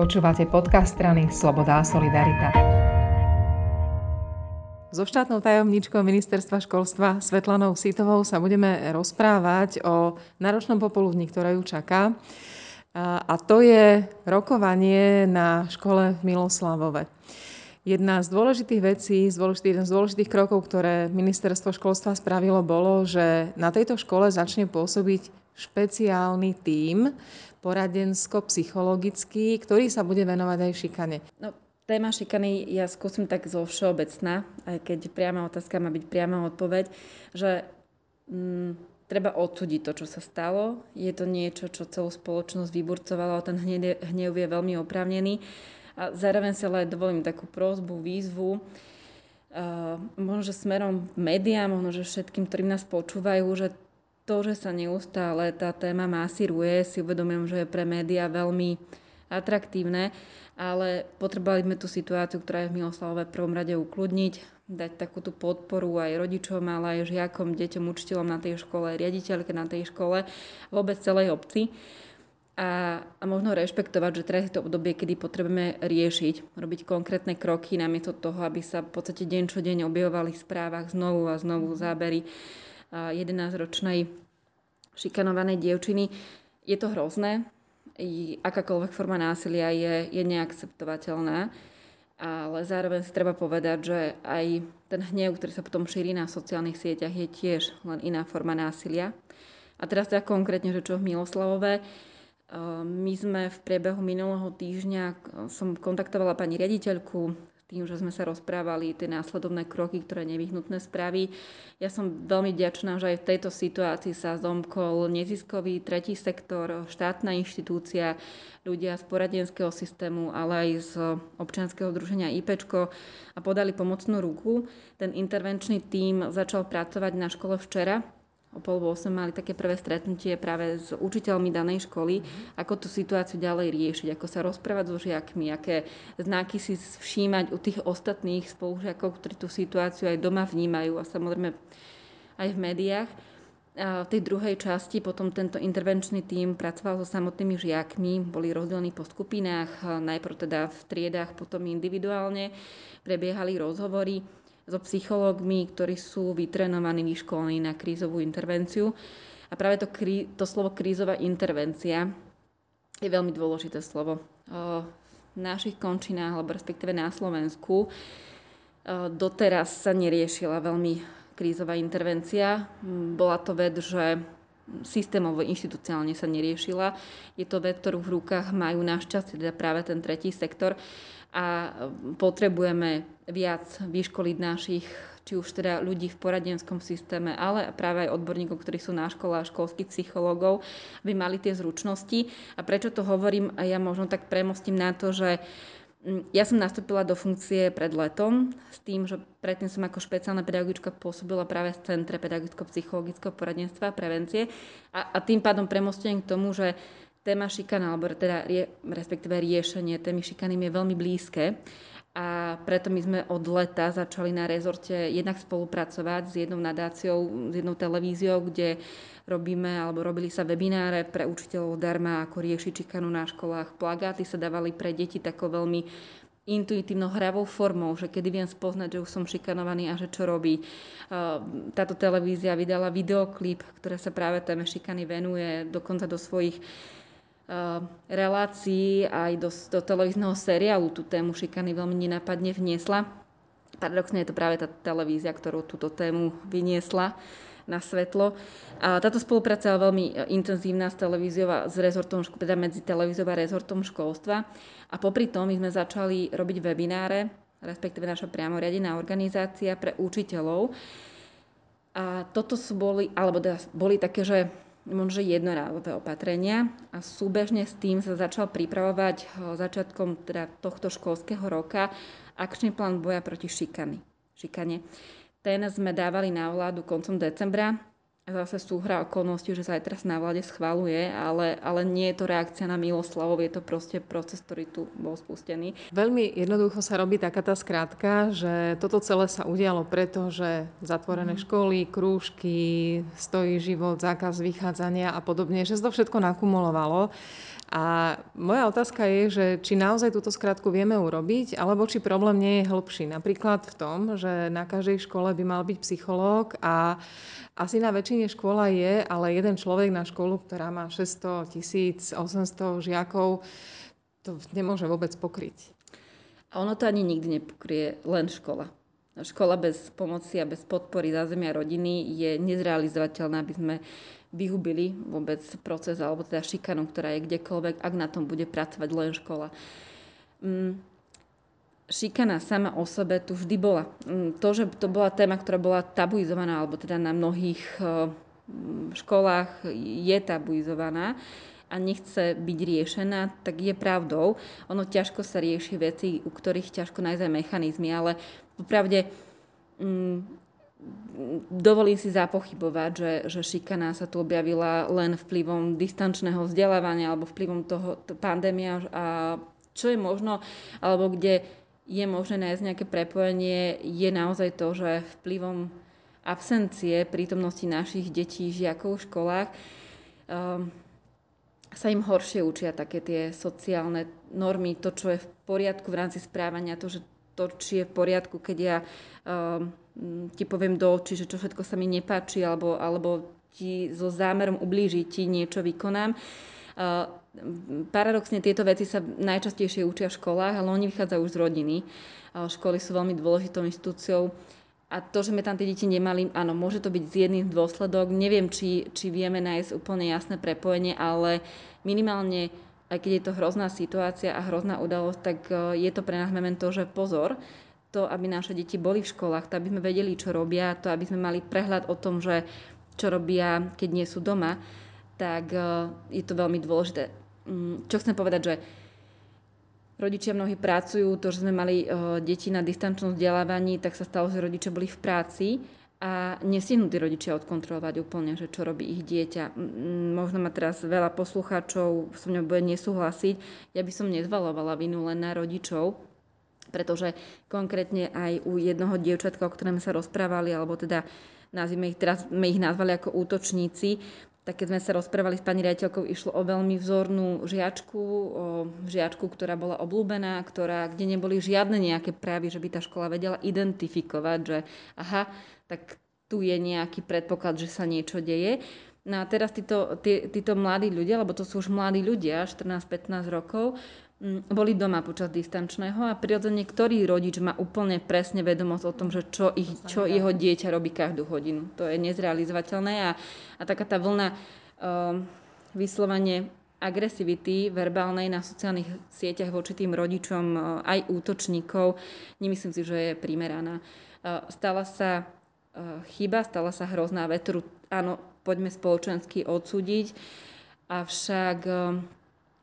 Počúvate podcast strany Sloboda a Solidarita. So štátnou tajomničkou Ministerstva školstva Svetlanou Sitovou sa budeme rozprávať o náročnom popoludní, ktoré ju čaká. A to je rokovanie na škole v Miloslavove. Jedna z dôležitých vecí, jeden z dôležitých krokov, ktoré ministerstvo školstva spravilo, bolo, že na tejto škole začne pôsobiť špeciálny tím, poradensko-psychologický, ktorý sa bude venovať aj šikane. No, téma šikany ja skúsim tak zo všeobecná, aj keď priama otázka má byť priama odpoveď, že mm, treba odsúdiť to, čo sa stalo. Je to niečo, čo celú spoločnosť vyburcovalo, ten hnev, je veľmi oprávnený. A zároveň sa ale dovolím takú prozbu, výzvu, uh, možno, že smerom médiám, možno, že všetkým, ktorým nás počúvajú, že to, že sa neustále tá téma masíruje, si uvedomujem, že je pre médiá veľmi atraktívne, ale potrebovali sme tú situáciu, ktorá je v Miloslavove prvom rade ukludniť, dať takú tú podporu aj rodičom, ale aj žiakom, deťom, učiteľom na tej škole, riaditeľke na tej škole, vôbec celej obci. A, a možno rešpektovať, že teraz je to obdobie, kedy potrebujeme riešiť, robiť konkrétne kroky namiesto toho, aby sa v podstate deň čo deň objavovali v správach znovu a znovu zábery 11-ročnej šikanovanej dievčiny. Je to hrozné, akákoľvek forma násilia je, je neakceptovateľná, ale zároveň si treba povedať, že aj ten hnev, ktorý sa potom šíri na sociálnych sieťach, je tiež len iná forma násilia. A teraz teda konkrétne, že čo v Miloslavové, my sme v priebehu minulého týždňa, som kontaktovala pani riaditeľku tým, že sme sa rozprávali tie následovné kroky, ktoré nevyhnutné spraví. Ja som veľmi vďačná, že aj v tejto situácii sa zomkol neziskový tretí sektor, štátna inštitúcia, ľudia z poradenského systému, ale aj z občianskeho združenia IPčko a podali pomocnú ruku. Ten intervenčný tím začal pracovať na škole včera, o pol 8 mali také prvé stretnutie práve s učiteľmi danej školy, mm-hmm. ako tú situáciu ďalej riešiť, ako sa rozprávať so žiakmi, aké znaky si všímať u tých ostatných spolužiakov, ktorí tú situáciu aj doma vnímajú a samozrejme aj v médiách. A v tej druhej časti potom tento intervenčný tím pracoval so samotnými žiakmi, boli rozdelení po skupinách, najprv teda v triedách, potom individuálne, prebiehali rozhovory so psychológmi, ktorí sú vytrenovaní, vyškolení na krízovú intervenciu. A práve to, krí, to slovo krízová intervencia je veľmi dôležité slovo. V našich končinách, alebo respektíve na Slovensku, doteraz sa neriešila veľmi krízová intervencia. Bola to vec, že systémovo, inštitucionálne sa neriešila. Je to vec, ktorú v rukách majú našťastie, teda práve ten tretí sektor a potrebujeme viac vyškoliť našich či už teda ľudí v poradenskom systéme, ale práve aj odborníkov, ktorí sú na škole a školských psychológov, aby mali tie zručnosti. A prečo to hovorím? Ja možno tak premostím na to, že ja som nastúpila do funkcie pred letom s tým, že predtým som ako špeciálna pedagogička pôsobila práve v Centre pedagogicko-psychologického poradenstva a prevencie a, a tým pádom premostujem k tomu, že téma šikana, alebo teda respektíve riešenie témy šikany je veľmi blízke a preto my sme od leta začali na rezorte jednak spolupracovať s jednou nadáciou, s jednou televíziou, kde robíme alebo robili sa webináre pre učiteľov darma, ako riešiť šikanu na školách. Plagáty sa dávali pre deti takou veľmi intuitívno hravou formou, že kedy viem spoznať, že už som šikanovaný a že čo robí. Táto televízia vydala videoklip, ktoré sa práve téme šikany venuje, dokonca do svojich relácií aj do, do televízneho seriálu tú tému šikany veľmi nenápadne vniesla. Paradoxne je to práve tá televízia, ktorú túto tému vyniesla na svetlo. A táto spolupráca je veľmi eh, intenzívna s televíziou a s rezortom, teda medzi televíziou a rezortom školstva. A popri tom my sme začali robiť webináre, respektíve naša priamo riadená organizácia pre učiteľov. A toto sú boli, alebo teda boli také, že možno jednorázové opatrenia. A súbežne s tým sa začal pripravovať eh, začiatkom teda tohto školského roka akčný plán boja proti šikany, šikane. Ten sme dávali na vládu koncom decembra zase súhra okolností, že sa aj teraz na vláde schvaluje, ale, ale nie je to reakcia na Miloslavov, je to proste proces, ktorý tu bol spustený. Veľmi jednoducho sa robí taká tá skrátka, že toto celé sa udialo preto, že zatvorené mm. školy, krúžky, stojí život, zákaz vychádzania a podobne, že sa to všetko nakumulovalo. A moja otázka je, že či naozaj túto skratku vieme urobiť, alebo či problém nie je hĺbší. Napríklad v tom, že na každej škole by mal byť psychológ a asi na väčšine škola je, ale jeden človek na školu, ktorá má 600, 1800 žiakov, to nemôže vôbec pokryť. A ono to ani nikdy nepokrie len škola. Škola bez pomoci a bez podpory zázemia rodiny je nezrealizovateľná, aby sme vyhubili vôbec proces alebo teda šikanu, ktorá je kdekoľvek, ak na tom bude pracovať len škola. Mm, šikana sama o sebe tu vždy bola. Mm, to, že to bola téma, ktorá bola tabuizovaná, alebo teda na mnohých eh, školách je tabuizovaná a nechce byť riešená, tak je pravdou. Ono ťažko sa rieši veci, u ktorých ťažko nájsť mechanizmy, ale popravde mm, dovolím si zapochybovať, že, že šikana sa tu objavila len vplyvom distančného vzdelávania alebo vplyvom toho pandémia a čo je možno, alebo kde je možné nájsť nejaké prepojenie, je naozaj to, že vplyvom absencie prítomnosti našich detí, žiakov v školách um, sa im horšie učia také tie sociálne normy, to, čo je v poriadku v rámci správania, to, že to, či je v poriadku, keď ja um, ti poviem do očí, že čo všetko sa mi nepáči, alebo, alebo ti so zámerom ublížiť ti niečo vykonám. Uh, paradoxne tieto veci sa najčastejšie učia v školách, ale oni vychádzajú už z rodiny. Uh, školy sú veľmi dôležitou inštitúciou. A to, že sme tam tie deti nemali, áno, môže to byť z jedných dôsledok. Neviem, či, či vieme nájsť úplne jasné prepojenie, ale minimálne aj keď je to hrozná situácia a hrozná udalosť, tak uh, je to pre nás memento, že pozor, to, aby naše deti boli v školách, to, aby sme vedeli, čo robia, to, aby sme mali prehľad o tom, že čo robia, keď nie sú doma, tak e, je to veľmi dôležité. Mm, čo chcem povedať, že rodičia mnohí pracujú, to, že sme mali e, deti na distančnom vzdelávaní, tak sa stalo, že rodičia boli v práci a nestihnú tí rodičia odkontrolovať úplne, že čo robí ich dieťa. Možno ma teraz veľa poslucháčov so mňou bude nesúhlasiť. Ja by som nezvalovala vinu len na rodičov, pretože konkrétne aj u jednoho dievčatka, o ktorom sa rozprávali, alebo teda nazvime ich, teraz sme ich nazvali ako útočníci, tak keď sme sa rozprávali s pani riaditeľkou, išlo o veľmi vzornú žiačku, o žiačku, ktorá bola oblúbená, ktorá, kde neboli žiadne nejaké právy, že by tá škola vedela identifikovať, že aha, tak tu je nejaký predpoklad, že sa niečo deje. No a teraz títo, tí, títo mladí ľudia, lebo to sú už mladí ľudia, 14-15 rokov, boli doma počas distančného a prirodzene ktorý rodič má úplne presne vedomosť o tom, že čo, ich, čo jeho dieťa robí každú hodinu. To je nezrealizovateľné a, a taká tá vlna um, vyslovene agresivity verbálnej na sociálnych sieťach voči tým rodičom, uh, aj útočníkov, nemyslím si, že je primeraná. Uh, stala sa uh, chyba, stala sa hrozná vec, ktorú áno, poďme spoločensky odsúdiť, avšak um,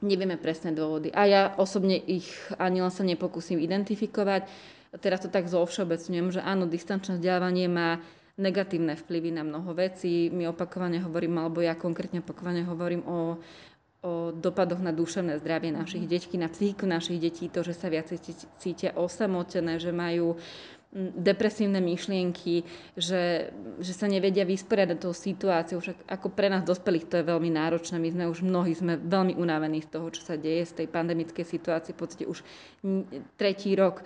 Nevieme presné dôvody. A ja osobne ich ani len sa nepokúsim identifikovať. Teraz to tak zovšeobecňujem, že áno, distančné vzdelávanie má negatívne vplyvy na mnoho vecí. My opakovane hovorím, alebo ja konkrétne opakovane hovorím o, o dopadoch na duševné zdravie našich detí, na psychiku našich detí, to, že sa viacej cítia osamotené, že majú depresívne myšlienky, že, že sa nevedia vysporiadať tou situáciou. Však ako pre nás dospelých to je veľmi náročné. My sme už mnohí sme veľmi unavení z toho, čo sa deje, z tej pandemickej situácie, v podstate už tretí rok.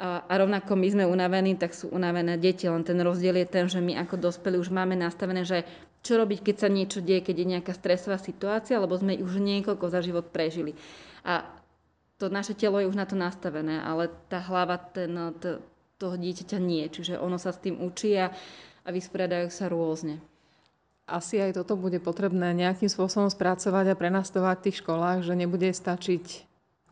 A, rovnako my sme unavení, tak sú unavené deti. Len ten rozdiel je ten, že my ako dospelí už máme nastavené, že čo robiť, keď sa niečo deje, keď je nejaká stresová situácia, lebo sme už niekoľko za život prežili. A to naše telo je už na to nastavené, ale tá hlava, ten, toho dieťaťa nie. Čiže ono sa s tým učí a, a vysporiadajú sa rôzne. Asi aj toto bude potrebné nejakým spôsobom spracovať a prenastovať v tých školách, že nebude stačiť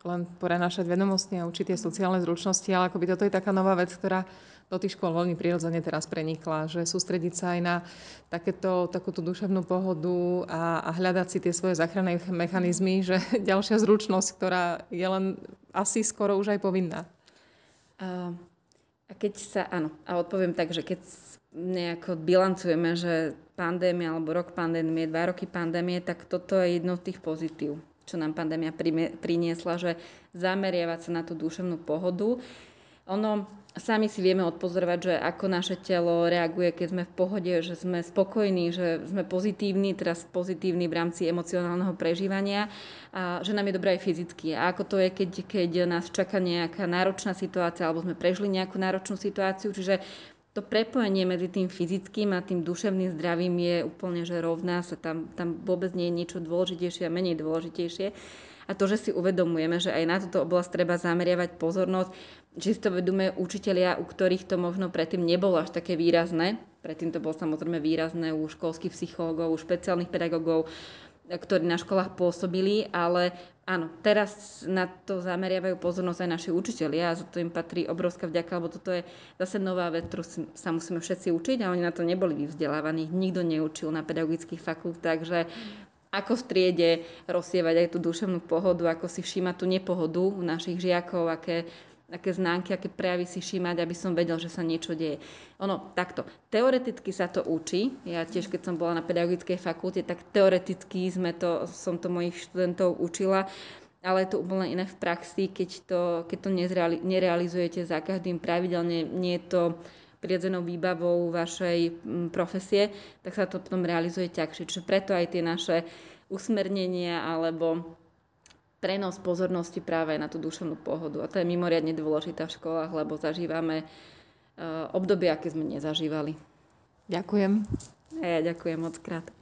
len prenášať vedomosti a učiť tie sociálne zručnosti, ale akoby toto je taká nová vec, ktorá do tých škôl veľmi prirodzene teraz prenikla, že sústrediť sa aj na takéto, takúto duševnú pohodu a, a hľadať si tie svoje záchranné mechanizmy, že ďalšia zručnosť, ktorá je len asi skoro už aj povinná. Uh, a keď sa, áno, a odpoviem tak, že keď nejako bilancujeme, že pandémia alebo rok pandémie, dva roky pandémie, tak toto je jedno z tých pozitív, čo nám pandémia priniesla, že zameriavať sa na tú duševnú pohodu. Ono, sami si vieme odpozorovať, že ako naše telo reaguje, keď sme v pohode, že sme spokojní, že sme pozitívni, teraz pozitívni v rámci emocionálneho prežívania a že nám je dobré aj fyzicky. A ako to je, keď, keď nás čaká nejaká náročná situácia alebo sme prežili nejakú náročnú situáciu. Čiže to prepojenie medzi tým fyzickým a tým duševným zdravím je úplne že rovná sa. Tam, tam vôbec nie je niečo dôležitejšie a menej dôležitejšie. A to, že si uvedomujeme, že aj na túto oblasť treba zameriavať pozornosť, že si to vedomé učitelia, u ktorých to možno predtým nebolo až také výrazné. Predtým to bolo samozrejme výrazné u školských psychológov, u špeciálnych pedagógov, ktorí na školách pôsobili, ale áno, teraz na to zameriavajú pozornosť aj naši učitelia a za to im patrí obrovská vďaka, lebo toto je zase nová vec, ktorú sa musíme všetci učiť a oni na to neboli vyvzdelávaní. Nikto neučil na pedagogických fakultách, že ako v triede rozsievať aj tú duševnú pohodu, ako si všímať tú nepohodu u našich žiakov, aké, aké známky, aké prejavy si všímať, aby som vedel, že sa niečo deje. Ono, takto, teoreticky sa to učí. Ja tiež, keď som bola na pedagogickej fakulte, tak teoreticky sme to, som to mojich študentov učila, ale je to úplne iné v praxi, keď to, keď to nerealizujete za každým pravidelne, nie je to prirodzenou výbavou vašej mm, profesie, tak sa to potom realizuje ťažšie. Čiže preto aj tie naše usmernenia alebo prenos pozornosti práve na tú duševnú pohodu. A to je mimoriadne dôležité v školách, lebo zažívame uh, obdobie, aké sme nezažívali. Ďakujem. A ja ďakujem moc krát.